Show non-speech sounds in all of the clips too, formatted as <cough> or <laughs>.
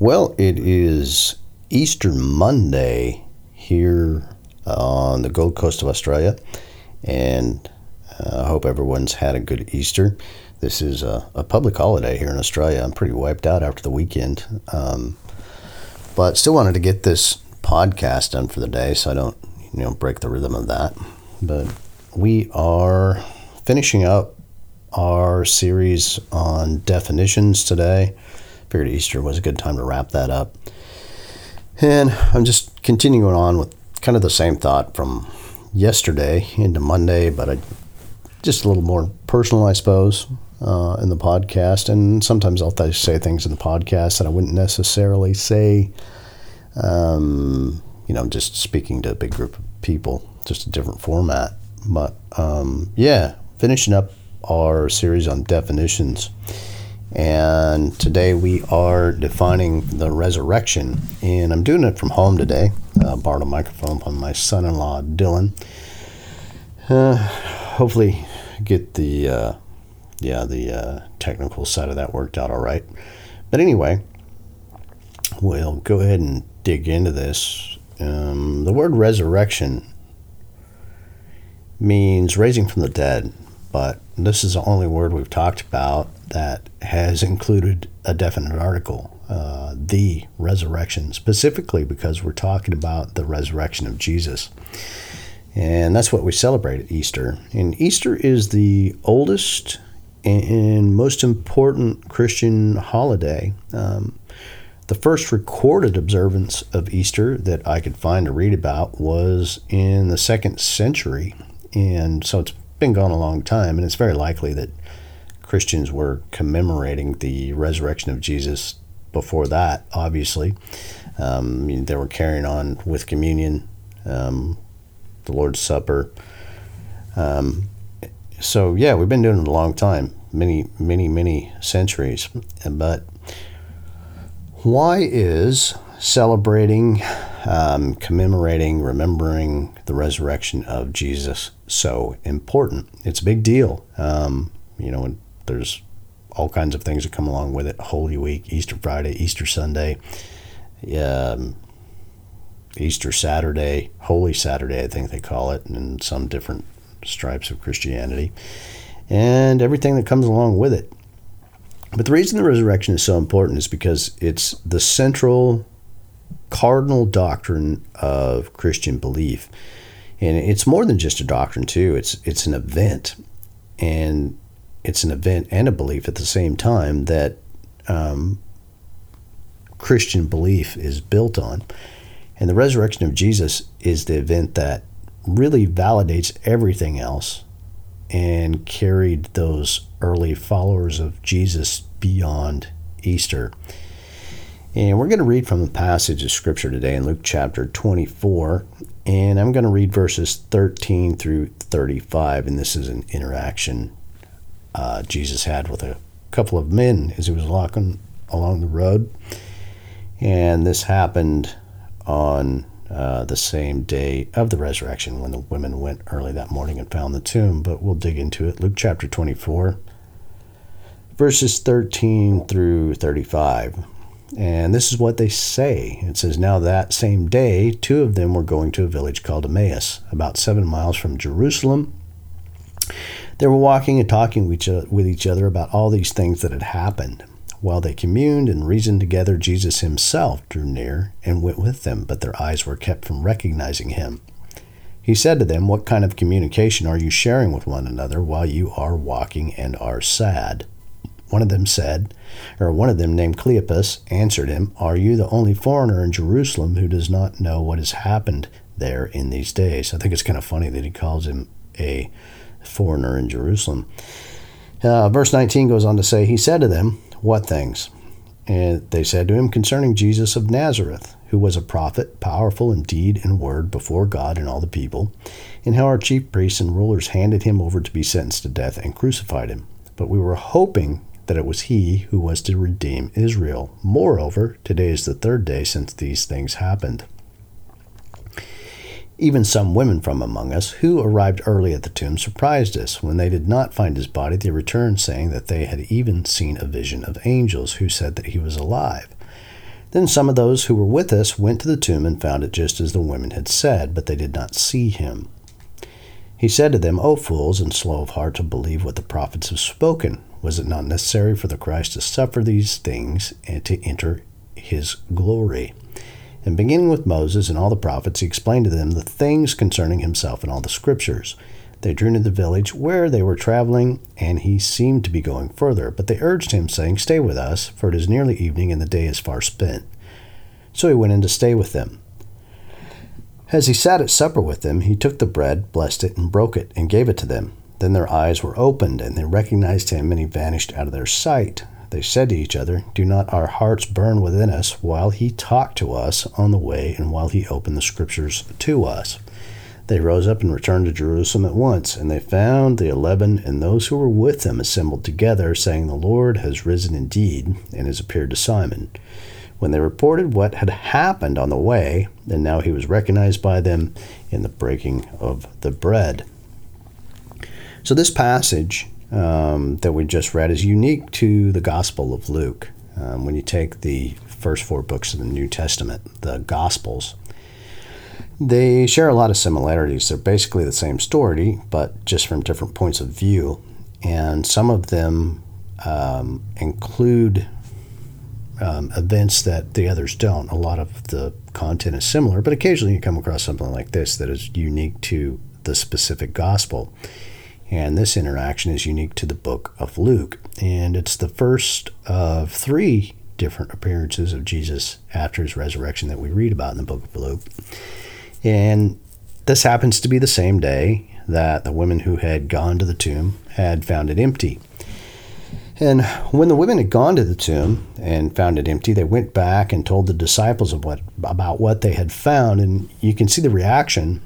Well, it is Easter Monday here on the Gold Coast of Australia, and uh, I hope everyone's had a good Easter. This is a, a, public holiday here in Australia. I'm pretty wiped out after the weekend, um, but still wanted to get this podcast done for the day, so I don't, you know, break the rhythm of that. But we are finishing up our series on definitions today figured Easter was a good time to wrap that up. And I'm just continuing on with kind of the same thought from yesterday into Monday, but I, just a little more personal, I suppose, uh, in the podcast. And sometimes I'll th- say things in the podcast that I wouldn't necessarily say, um, you know, just speaking to a big group of people, just a different format. But um, yeah, finishing up our series on definitions. And today we are defining the resurrection. And I'm doing it from home today. Uh, borrowed a microphone from my son in law, Dylan. Uh, hopefully, get the. Uh, yeah, the uh, technical side of that worked out all right. But anyway, we'll go ahead and dig into this. Um, the word resurrection means raising from the dead, but this is the only word we've talked about that has included a definite article, uh, the resurrection, specifically because we're talking about the resurrection of Jesus. And that's what we celebrate at Easter. And Easter is the oldest and most important Christian holiday. Um, the first recorded observance of Easter that I could find to read about was in the second century. And so it's been gone a long time, and it's very likely that Christians were commemorating the resurrection of Jesus before that, obviously. Um, they were carrying on with communion, um, the Lord's Supper. Um, so, yeah, we've been doing it a long time many, many, many centuries. But why is celebrating, um, commemorating, remembering the resurrection of Jesus so important? It's a big deal. Um, you know, there's all kinds of things that come along with it Holy Week, Easter Friday, Easter Sunday, um, Easter Saturday, Holy Saturday, I think they call it, and some different stripes of Christianity, and everything that comes along with it. But the reason the resurrection is so important is because it's the central cardinal doctrine of Christian belief. And it's more than just a doctrine too. It's it's an event. And it's an event and a belief at the same time that um, Christian belief is built on. And the resurrection of Jesus is the event that really validates everything else and carried those early followers of Jesus beyond Easter. And we're going to read from a passage of Scripture today in Luke chapter 24. And I'm going to read verses 13 through 35. And this is an interaction uh, Jesus had with a couple of men as he was walking along the road. And this happened on uh, the same day of the resurrection when the women went early that morning and found the tomb. But we'll dig into it. Luke chapter 24, verses 13 through 35. And this is what they say. It says, Now that same day, two of them were going to a village called Emmaus, about seven miles from Jerusalem. They were walking and talking with each other about all these things that had happened. While they communed and reasoned together, Jesus himself drew near and went with them, but their eyes were kept from recognizing him. He said to them, What kind of communication are you sharing with one another while you are walking and are sad? One of them said, or one of them named Cleopas answered him, Are you the only foreigner in Jerusalem who does not know what has happened there in these days? I think it's kind of funny that he calls him a foreigner in Jerusalem. Uh, verse 19 goes on to say, He said to them, What things? And they said to him, Concerning Jesus of Nazareth, who was a prophet, powerful in deed and word before God and all the people, and how our chief priests and rulers handed him over to be sentenced to death and crucified him. But we were hoping that it was he who was to redeem Israel. Moreover, today is the third day since these things happened. Even some women from among us who arrived early at the tomb surprised us. When they did not find his body, they returned, saying that they had even seen a vision of angels who said that he was alive. Then some of those who were with us went to the tomb and found it just as the women had said, but they did not see him. He said to them, O fools and slow of heart to believe what the prophets have spoken. Was it not necessary for the Christ to suffer these things and to enter his glory? And beginning with Moses and all the prophets, he explained to them the things concerning himself and all the scriptures. They drew near the village where they were traveling, and he seemed to be going further. But they urged him, saying, Stay with us, for it is nearly evening, and the day is far spent. So he went in to stay with them. As he sat at supper with them, he took the bread, blessed it, and broke it, and gave it to them. Then their eyes were opened, and they recognized him, and he vanished out of their sight. They said to each other, Do not our hearts burn within us while he talked to us on the way, and while he opened the scriptures to us? They rose up and returned to Jerusalem at once, and they found the eleven and those who were with them assembled together, saying, The Lord has risen indeed, and has appeared to Simon. When they reported what had happened on the way, and now he was recognized by them in the breaking of the bread. So, this passage um, that we just read is unique to the Gospel of Luke. Um, when you take the first four books of the New Testament, the Gospels, they share a lot of similarities. They're basically the same story, but just from different points of view. And some of them um, include um, events that the others don't. A lot of the content is similar, but occasionally you come across something like this that is unique to the specific gospel. And this interaction is unique to the book of Luke. And it's the first of three different appearances of Jesus after his resurrection that we read about in the book of Luke. And this happens to be the same day that the women who had gone to the tomb had found it empty. And when the women had gone to the tomb and found it empty, they went back and told the disciples of what about what they had found, and you can see the reaction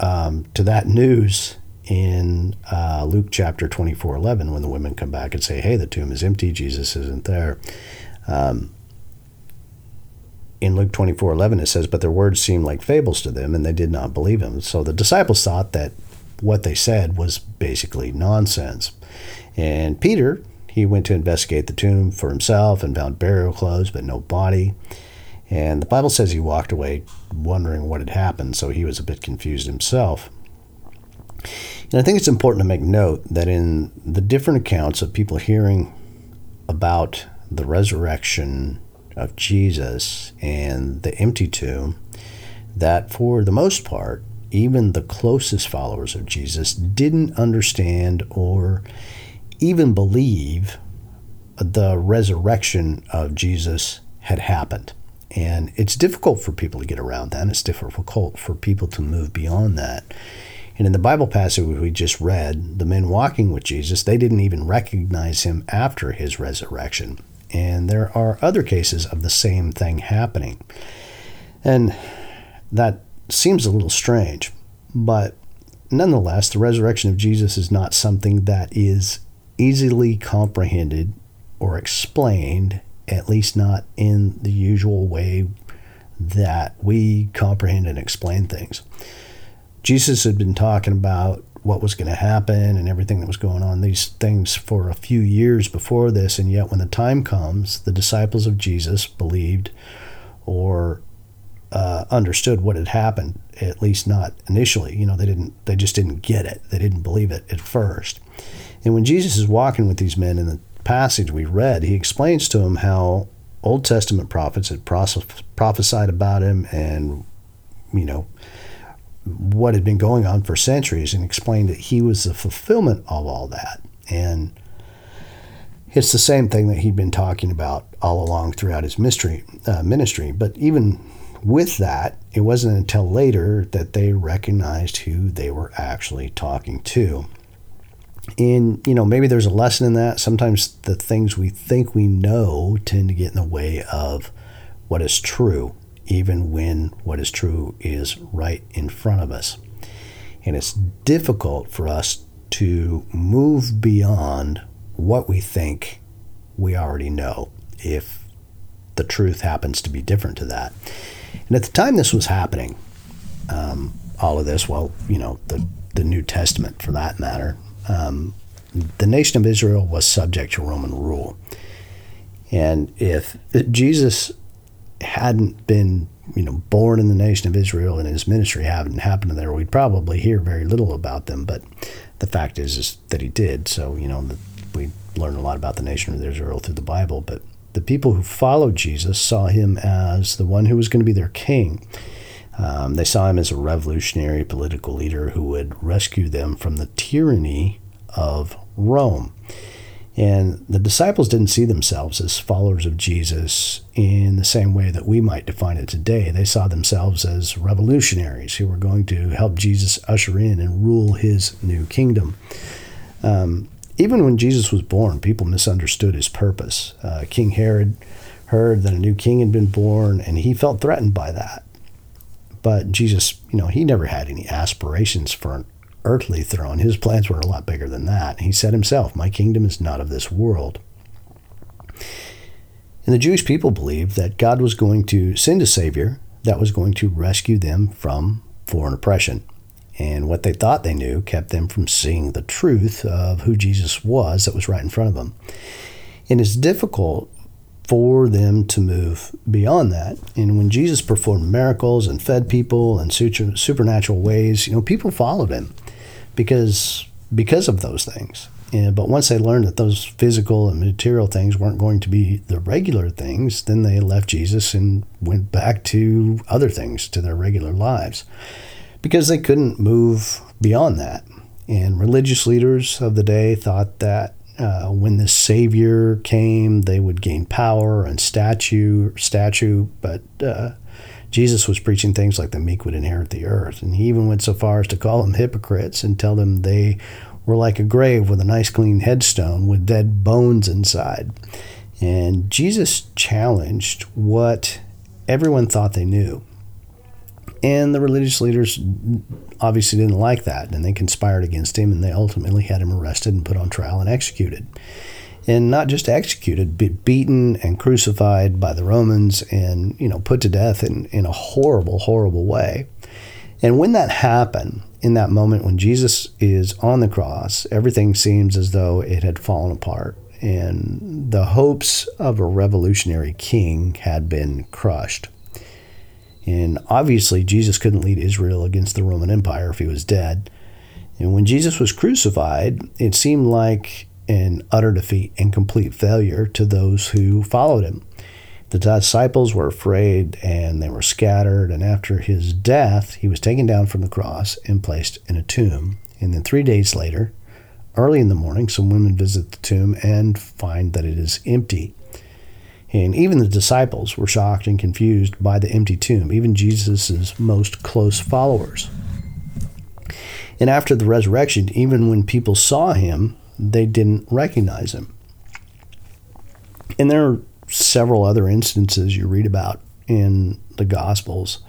um, to that news in uh, Luke chapter twenty four eleven when the women come back and say, "Hey, the tomb is empty. Jesus isn't there." Um, in Luke 24 11, it says, But their words seemed like fables to them, and they did not believe him. So the disciples thought that what they said was basically nonsense. And Peter, he went to investigate the tomb for himself and found burial clothes, but no body. And the Bible says he walked away wondering what had happened, so he was a bit confused himself. And I think it's important to make note that in the different accounts of people hearing about the resurrection of Jesus and the empty tomb that, for the most part, even the closest followers of Jesus didn't understand or even believe the resurrection of Jesus had happened. And it's difficult for people to get around that. It's difficult for people to move beyond that. And in the Bible passage we just read, the men walking with Jesus, they didn't even recognize him after his resurrection. And there are other cases of the same thing happening. And that seems a little strange, but nonetheless, the resurrection of Jesus is not something that is easily comprehended or explained, at least not in the usual way that we comprehend and explain things. Jesus had been talking about what was going to happen and everything that was going on, these things for a few years before this. And yet, when the time comes, the disciples of Jesus believed or uh, understood what had happened, at least not initially. You know, they didn't, they just didn't get it. They didn't believe it at first. And when Jesus is walking with these men in the passage we read, he explains to them how Old Testament prophets had prophesied about him and, you know, what had been going on for centuries and explained that he was the fulfillment of all that. And it's the same thing that he'd been talking about all along throughout his mystery, uh, ministry. But even with that, it wasn't until later that they recognized who they were actually talking to. And, you know, maybe there's a lesson in that. Sometimes the things we think we know tend to get in the way of what is true even when what is true is right in front of us. And it's difficult for us to move beyond what we think we already know if the truth happens to be different to that. And at the time this was happening, um, all of this, well, you know, the, the New Testament for that matter, um, the nation of Israel was subject to Roman rule. And if Jesus hadn't been you know born in the nation of Israel and his ministry hadn't happened there, we'd probably hear very little about them. But the fact is, is that he did. So you know, the, we learn a lot about the nation of Israel through the Bible. But the people who followed Jesus saw him as the one who was going to be their king. Um, they saw him as a revolutionary political leader who would rescue them from the tyranny of Rome. And the disciples didn't see themselves as followers of Jesus in the same way that we might define it today. They saw themselves as revolutionaries who were going to help Jesus usher in and rule his new kingdom. Um, even when Jesus was born, people misunderstood his purpose. Uh, king Herod heard that a new king had been born, and he felt threatened by that. But Jesus, you know, he never had any aspirations for an earthly throne. His plans were a lot bigger than that. He said himself, My kingdom is not of this world. And the Jewish people believed that God was going to send a Savior that was going to rescue them from foreign oppression. And what they thought they knew kept them from seeing the truth of who Jesus was that was right in front of them. And it's difficult for them to move beyond that. And when Jesus performed miracles and fed people in supernatural ways, you know, people followed him because because of those things. But once they learned that those physical and material things weren't going to be the regular things, then they left Jesus and went back to other things, to their regular lives, because they couldn't move beyond that. And religious leaders of the day thought that uh, when the Savior came, they would gain power and statue, statue. But uh, Jesus was preaching things like the meek would inherit the earth, and he even went so far as to call them hypocrites and tell them they were like a grave with a nice clean headstone with dead bones inside. And Jesus challenged what everyone thought they knew. And the religious leaders obviously didn't like that, and they conspired against him, and they ultimately had him arrested and put on trial and executed. And not just executed, but beaten and crucified by the Romans and, you know, put to death in, in a horrible, horrible way. And when that happened, in that moment when Jesus is on the cross, everything seems as though it had fallen apart. And the hopes of a revolutionary king had been crushed. And obviously, Jesus couldn't lead Israel against the Roman Empire if he was dead. And when Jesus was crucified, it seemed like an utter defeat and complete failure to those who followed him. The disciples were afraid and they were scattered. And after his death, he was taken down from the cross and placed in a tomb. And then three days later, early in the morning, some women visit the tomb and find that it is empty. And even the disciples were shocked and confused by the empty tomb, even Jesus' most close followers. And after the resurrection, even when people saw him, they didn't recognize him. And there are several other instances you read about in the Gospels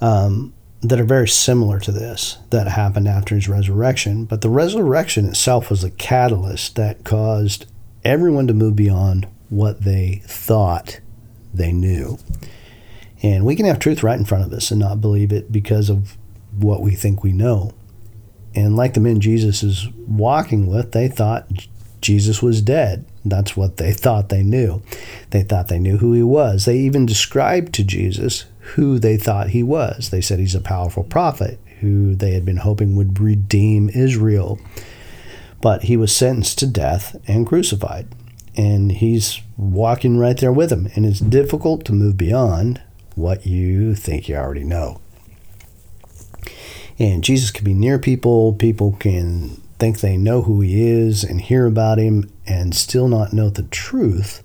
um, that are very similar to this that happened after his resurrection. But the resurrection itself was a catalyst that caused everyone to move beyond what they thought they knew. And we can have truth right in front of us and not believe it because of what we think we know. And like the men Jesus is walking with, they thought Jesus was dead. That's what they thought they knew. They thought they knew who he was. They even described to Jesus who they thought he was. They said he's a powerful prophet who they had been hoping would redeem Israel. But he was sentenced to death and crucified and he's walking right there with him. And it's difficult to move beyond what you think you already know. And Jesus can be near people, people can think they know who he is and hear about him and still not know the truth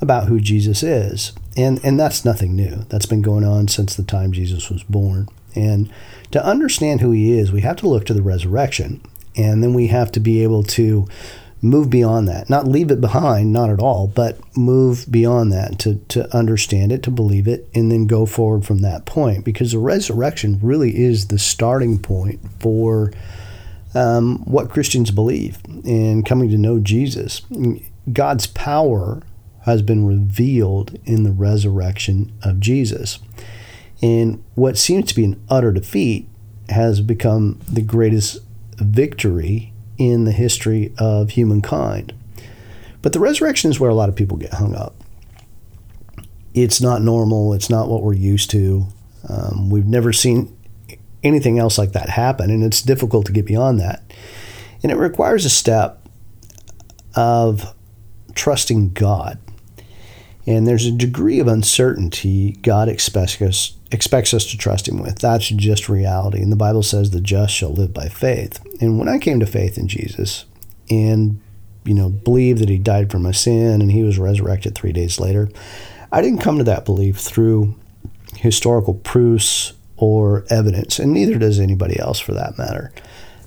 about who Jesus is. And and that's nothing new. That's been going on since the time Jesus was born. And to understand who he is, we have to look to the resurrection. And then we have to be able to move beyond that. Not leave it behind, not at all, but move beyond that to, to understand it, to believe it, and then go forward from that point. Because the resurrection really is the starting point for um, what Christians believe in coming to know Jesus. God's power has been revealed in the resurrection of Jesus. And what seems to be an utter defeat has become the greatest victory in the history of humankind. But the resurrection is where a lot of people get hung up. it's not normal. It's not what we're used to. Um, we've never seen anything else like that happen, and it's difficult to get beyond that. And it requires a step of trusting God. And there's a degree of uncertainty God expects us, expects us to trust Him with. That's just reality. And the Bible says the just shall live by faith. And when I came to faith in Jesus and, you know, believed that He died for my sin and He was resurrected three days later, I didn't come to that belief through historical proofs or evidence, and neither does anybody else for that matter.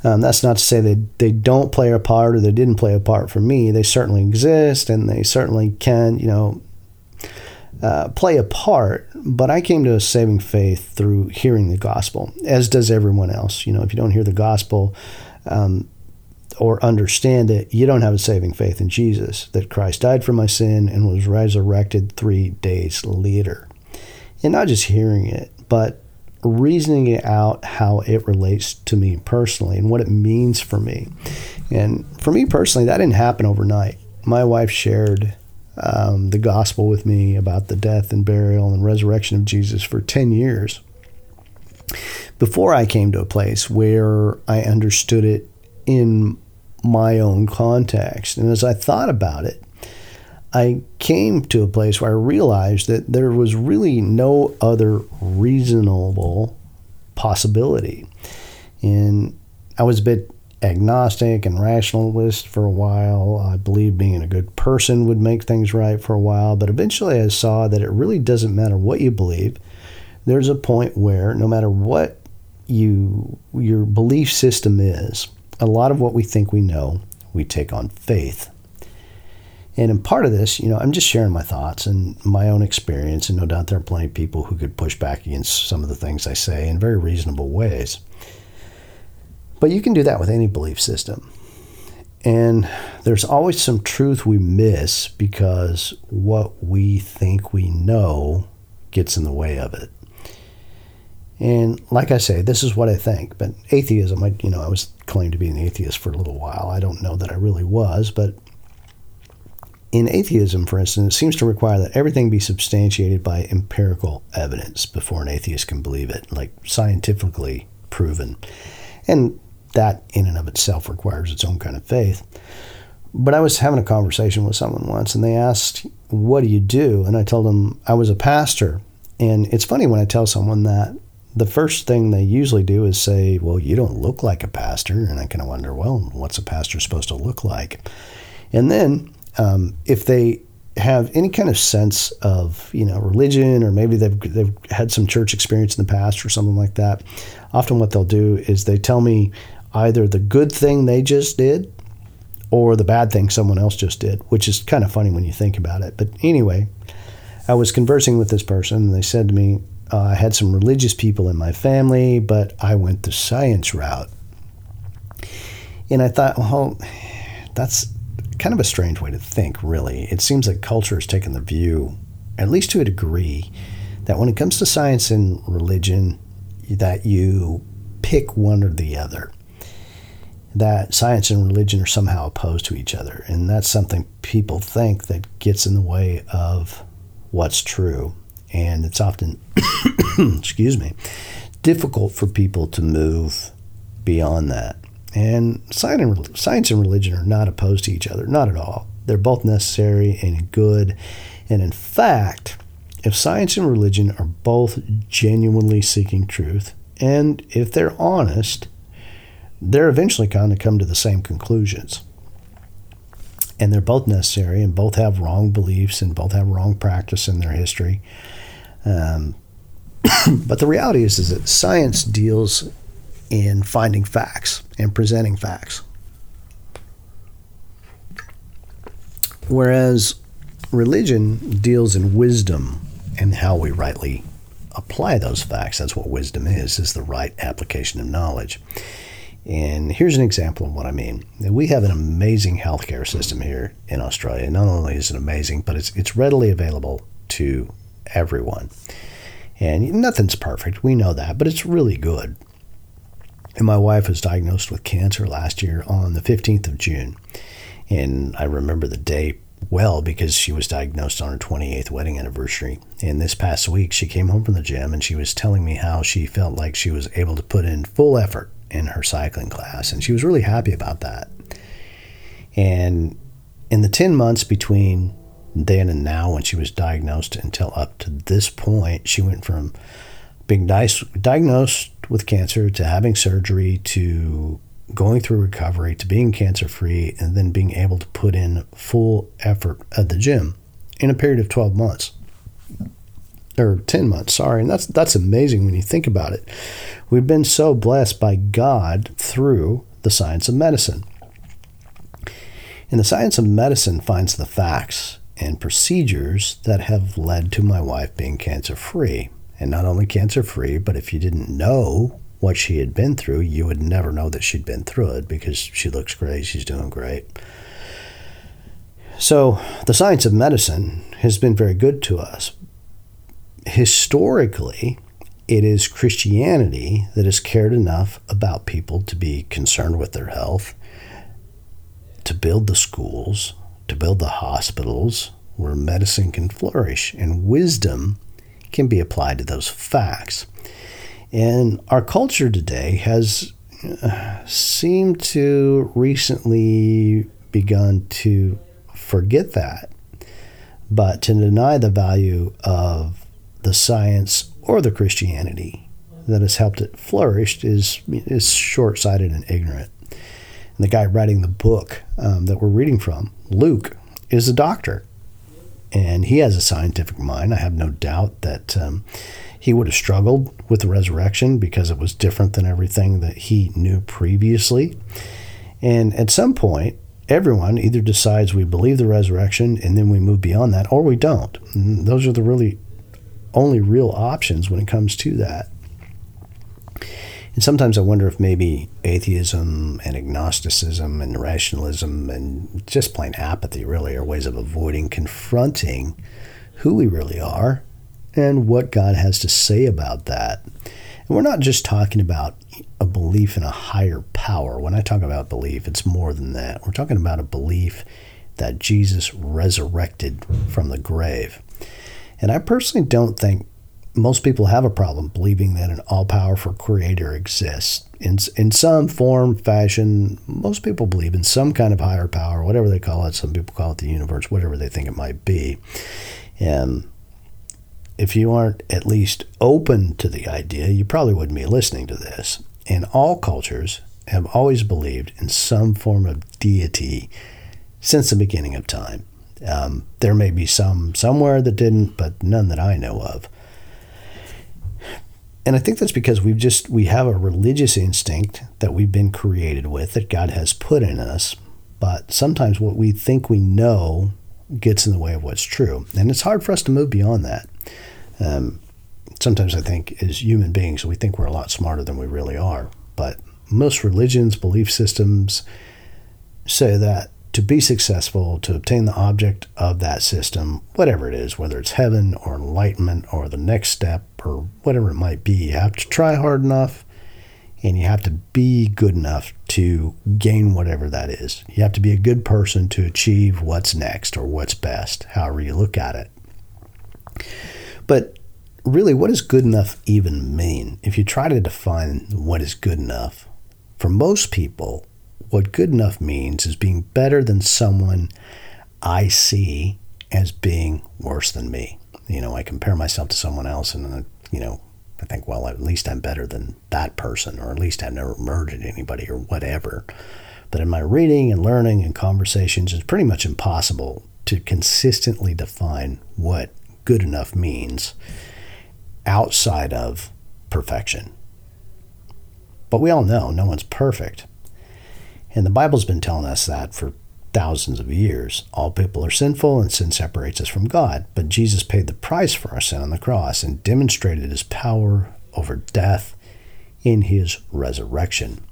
Um, that's not to say that they don't play a part or they didn't play a part for me. They certainly exist and they certainly can, you know, uh, play a part. But I came to a saving faith through hearing the gospel, as does everyone else. You know, if you don't hear the gospel um, or understand it, you don't have a saving faith in Jesus, that Christ died for my sin and was resurrected three days later. And not just hearing it, but reasoning it out how it relates to me personally and what it means for me. And for me personally, that didn't happen overnight. My wife shared um, the gospel with me about the death and burial and resurrection of Jesus for 10 years before I came to a place where I understood it in my own context. And as I thought about it, I came to a place where I realized that there was really no other reasonable possibility. And I was a bit agnostic and rationalist for a while. I believed being a good person would make things right for a while, but eventually I saw that it really doesn't matter what you believe. There's a point where no matter what you your belief system is, a lot of what we think we know, we take on faith. And in part of this, you know, I'm just sharing my thoughts and my own experience, and no doubt there are plenty of people who could push back against some of the things I say in very reasonable ways. But you can do that with any belief system. And there's always some truth we miss because what we think we know gets in the way of it. And like I say, this is what I think. But atheism, I, you know, I was claimed to be an atheist for a little while. I don't know that I really was, but in atheism, for instance, it seems to require that everything be substantiated by empirical evidence before an atheist can believe it, like scientifically proven. And that, in and of itself, requires its own kind of faith. But I was having a conversation with someone once, and they asked, What do you do? And I told them I was a pastor. And it's funny when I tell someone that, the first thing they usually do is say, Well, you don't look like a pastor. And I kind of wonder, Well, what's a pastor supposed to look like? And then um, if they have any kind of sense of you know religion or maybe they've they've had some church experience in the past or something like that often what they'll do is they tell me either the good thing they just did or the bad thing someone else just did which is kind of funny when you think about it but anyway I was conversing with this person and they said to me uh, I had some religious people in my family but I went the science route and I thought well that's kind of a strange way to think, really. It seems that culture has taken the view, at least to a degree, that when it comes to science and religion, that you pick one or the other. That science and religion are somehow opposed to each other. And that's something people think that gets in the way of what's true. And it's often, <coughs> excuse me, difficult for people to move beyond that. And science and religion are not opposed to each other, not at all. They're both necessary and good. And in fact, if science and religion are both genuinely seeking truth, and if they're honest, they're eventually going to come to the same conclusions. And they're both necessary, and both have wrong beliefs, and both have wrong practice in their history. Um, <coughs> but the reality is, is that science deals in finding facts and presenting facts. Whereas religion deals in wisdom and how we rightly apply those facts. That's what wisdom is, is the right application of knowledge. And here's an example of what I mean. We have an amazing healthcare system here in Australia. Not only is it amazing, but it's it's readily available to everyone. And nothing's perfect. We know that, but it's really good. And my wife was diagnosed with cancer last year on the 15th of June. And I remember the day well because she was diagnosed on her 28th wedding anniversary. And this past week, she came home from the gym and she was telling me how she felt like she was able to put in full effort in her cycling class. And she was really happy about that. And in the 10 months between then and now, when she was diagnosed until up to this point, she went from being di- diagnosed with cancer to having surgery to going through recovery to being cancer free and then being able to put in full effort at the gym in a period of 12 months or 10 months sorry and that's that's amazing when you think about it we've been so blessed by God through the science of medicine and the science of medicine finds the facts and procedures that have led to my wife being cancer free and not only cancer free but if you didn't know what she had been through, you would never know that she'd been through it because she looks great, she's doing great. So, the science of medicine has been very good to us. Historically, it is Christianity that has cared enough about people to be concerned with their health, to build the schools, to build the hospitals where medicine can flourish and wisdom can be applied to those facts. And our culture today has uh, seemed to recently begun to forget that, but to deny the value of the science or the Christianity that has helped it flourish is is short sighted and ignorant. And the guy writing the book um, that we're reading from, Luke, is a doctor, and he has a scientific mind. I have no doubt that. Um, he would have struggled with the resurrection because it was different than everything that he knew previously. And at some point, everyone either decides we believe the resurrection and then we move beyond that, or we don't. And those are the really only real options when it comes to that. And sometimes I wonder if maybe atheism and agnosticism and rationalism and just plain apathy really are ways of avoiding confronting who we really are and what God has to say about that. And we're not just talking about a belief in a higher power. When I talk about belief, it's more than that. We're talking about a belief that Jesus resurrected from the grave. And I personally don't think most people have a problem believing that an all powerful creator exists. In, in some form, fashion, most people believe in some kind of higher power, whatever they call it. Some people call it the universe, whatever they think it might be. And if you aren't at least open to the idea, you probably wouldn't be listening to this. And all cultures have always believed in some form of deity since the beginning of time. Um, there may be some somewhere that didn't, but none that I know of. And I think that's because we've just we have a religious instinct that we've been created with that God has put in us, but sometimes what we think we know gets in the way of what's true. And it's hard for us to move beyond that. Um, sometimes I think as human beings, we think we're a lot smarter than we really are. But most religions, belief systems say that to be successful, to obtain the object of that system, whatever it is, whether it's heaven or enlightenment or the next step or whatever it might be, you have to try hard enough and you have to be good enough to gain whatever that is. You have to be a good person to achieve what's next or what's best, however you look at it. But really, what does good enough even mean? If you try to define what is good enough, for most people, what good enough means is being better than someone I see as being worse than me. You know, I compare myself to someone else and, uh, you know, I think, well, at least I'm better than that person, or at least I've never murdered anybody, or whatever. But in my reading and learning and conversations, it's pretty much impossible to consistently define what good enough means outside of perfection. But we all know no one's perfect. And the Bible's been telling us that for thousands of years. All people are sinful and sin separates us from God. But Jesus paid the price for our sin on the cross and demonstrated his power over death in his resurrection.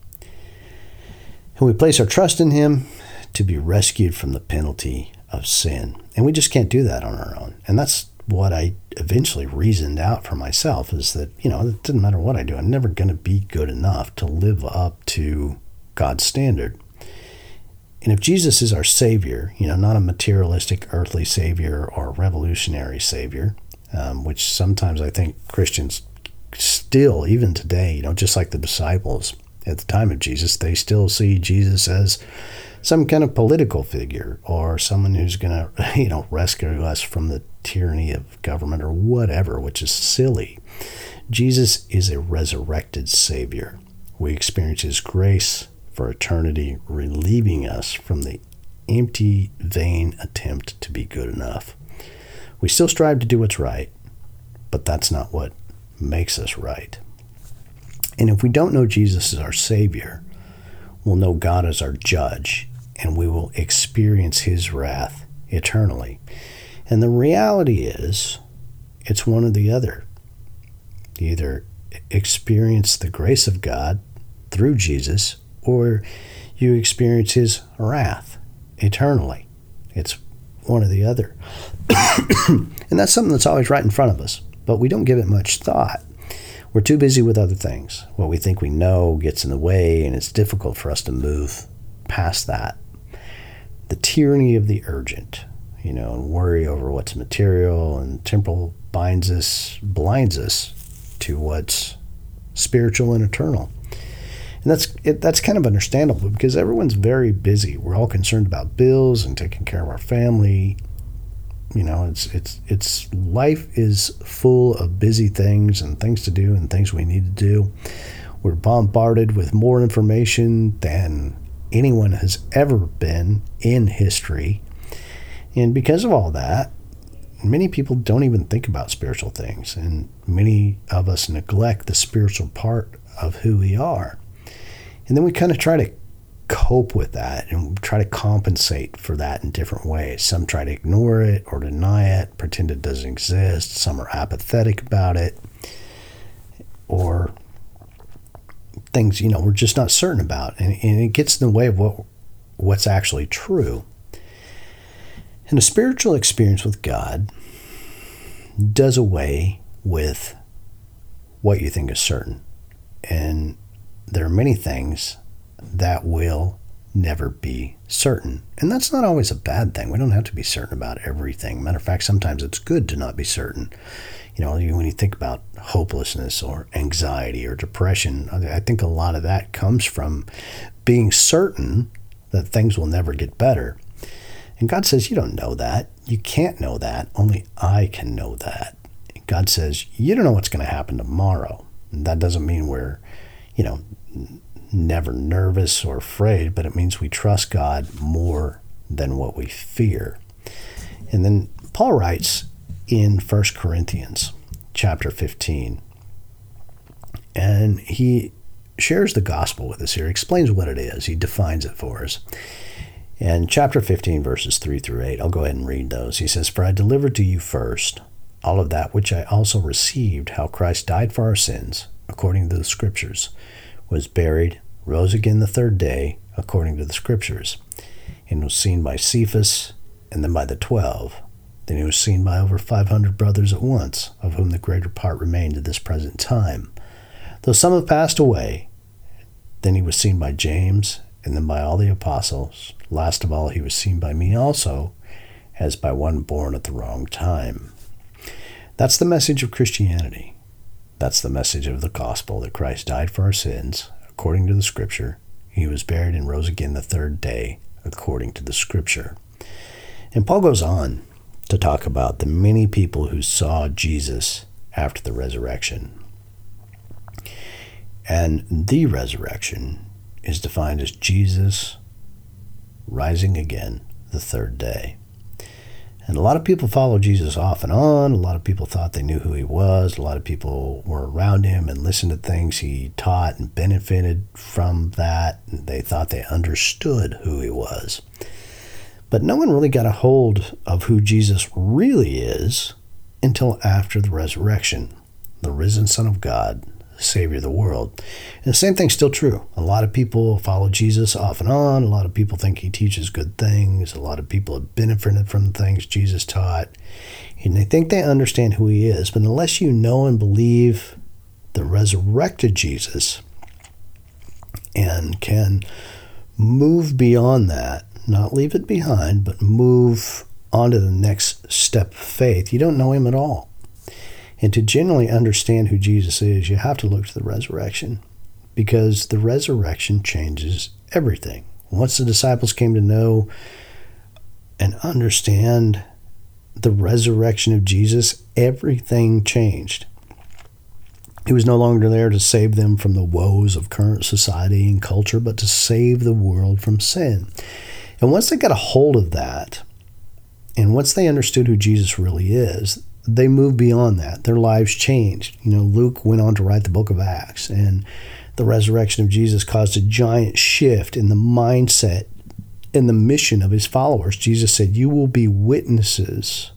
And we place our trust in him to be rescued from the penalty of sin. And we just can't do that on our own. And that's what I eventually reasoned out for myself is that, you know, it doesn't matter what I do, I'm never going to be good enough to live up to God's standard. And if Jesus is our Savior, you know, not a materialistic earthly Savior or revolutionary Savior, um, which sometimes I think Christians still, even today, you know, just like the disciples at the time of Jesus, they still see Jesus as some kind of political figure or someone who's going <laughs> to, you know, rescue us from the tyranny of government or whatever, which is silly. Jesus is a resurrected Savior. We experience His grace for eternity, relieving us from the empty, vain attempt to be good enough. We still strive to do what's right, but that's not what makes us right. And if we don't know Jesus as our Savior, we'll know God as our judge, and we will experience His wrath eternally. And the reality is, it's one or the other. You either experience the grace of God through Jesus, or you experience His wrath eternally. It's one or the other. <coughs> and that's something that's always right in front of us but we don't give it much thought. We're too busy with other things. What we think we know gets in the way, and it's difficult for us to move past that. The tyranny of the urgent, you know, and worry over what's material and temporal binds us, blinds us to what's spiritual and eternal. And that's it, that's kind of understandable because everyone's very busy. We're all concerned about bills and taking care of our family. You know it's it's it's life is full of busy things and things to do and things we need to do. We're bombarded with more information than anyone has ever been in history. And because of all that many people don't even think about spiritual things. And many of us neglect the spiritual part of who we are and then we kind of try to cope with that and try to compensate for that in different ways. Some try to ignore it or deny it, pretend it doesn't exist. Some are apathetic about it, or things you know we're just not certain about, and, and it gets in the way of what what's actually true. And a spiritual experience with God does away with what you think is certain, and there are many things that will never be certain. And that's not always a bad thing. We don't have to be certain about everything. Matter of fact, sometimes it's good to not be certain. You know, when you think about hopelessness or anxiety or depression, I think a lot of that comes from being certain that things will never get better. And God says, You don't know that. You can't know that. Only I can know that. God says, You don't know what's going to happen tomorrow. And that doesn't mean we're, you know, never nervous or afraid, but it means we trust God more than what we fear. And then Paul writes in 1 Corinthians chapter 15, and he shares the gospel with us here, he explains what it is, he defines it for us. And chapter 15, verses 3 through 8, I'll go ahead and read those. He says, For I delivered to you first all of that which I also received, how Christ died for our sins, according to the Scriptures was buried, rose again the third day, according to the Scriptures, and was seen by Cephas, and then by the twelve. Then he was seen by over five hundred brothers at once, of whom the greater part remain to this present time. Though some have passed away, then he was seen by James, and then by all the apostles. Last of all, he was seen by me also, as by one born at the wrong time. That's the message of Christianity. That's the message of the gospel that Christ died for our sins, according to the Scripture. He was buried and rose again the third day, according to the Scripture. And Paul goes on to talk about the many people who saw Jesus after the resurrection. And the resurrection is defined as Jesus rising again the third day. And a lot of people followed Jesus off and on. A lot of people thought they knew who he was. A lot of people were around him and listened to things he taught and benefited from that. And They thought they understood who he was. But no one really got a hold of who Jesus really is until after the resurrection, the risen Son of God, Savior of the world. And the same thing's still true. A lot of people follow Jesus off and on. A lot of people think he teaches good things. A lot of people have benefited from the things Jesus taught. And they think they understand who he is. But unless you know and believe the resurrected Jesus and can move beyond that not leave it behind, but move on to the next step of faith, you don't know him at all. And to genuinely understand who Jesus is, you have to look to the resurrection because the resurrection changes everything. Once the disciples came to know and understand the resurrection of Jesus, everything changed. He was no longer there to save them from the woes of current society and culture, but to save the world from sin. And once they got a hold of that, and once they understood who Jesus really is, they moved beyond that. Their lives changed. You know, Luke went on to write the book of Acts, and the resurrection of Jesus caused a giant shift in the mindset and the mission of his followers. Jesus said, You will be witnesses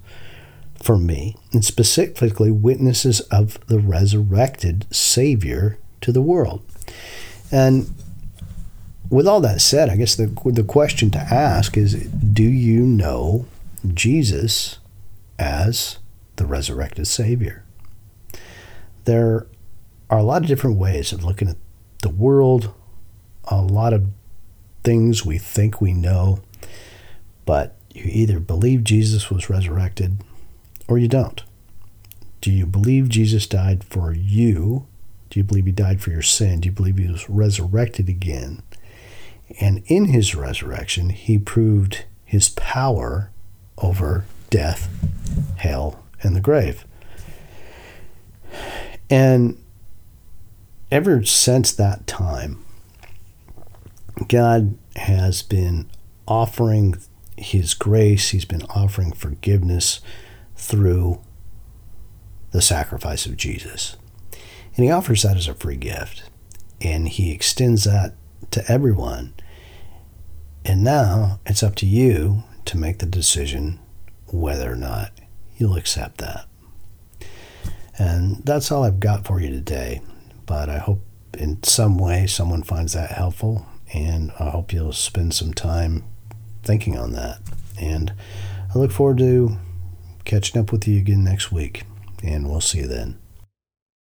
for me, and specifically witnesses of the resurrected Savior to the world. And with all that said, I guess the, the question to ask is Do you know Jesus as the resurrected Savior? There are a lot of different ways of looking at the world, a lot of things we think we know, but you either believe Jesus was resurrected or you don't. Do you believe Jesus died for you? Do you believe he died for your sin? Do you believe he was resurrected again? And in his resurrection, he proved his power over death, hell, and the grave. And ever since that time, God has been offering his grace, he's been offering forgiveness through the sacrifice of Jesus. And he offers that as a free gift. And he extends that to everyone. And now it's up to you to make the decision whether or not you'll accept that. And that's all I've got for you today. But I hope in some way someone finds that helpful. And I hope you'll spend some time thinking on that. And I look forward to catching up with you again next week, and we'll see you then.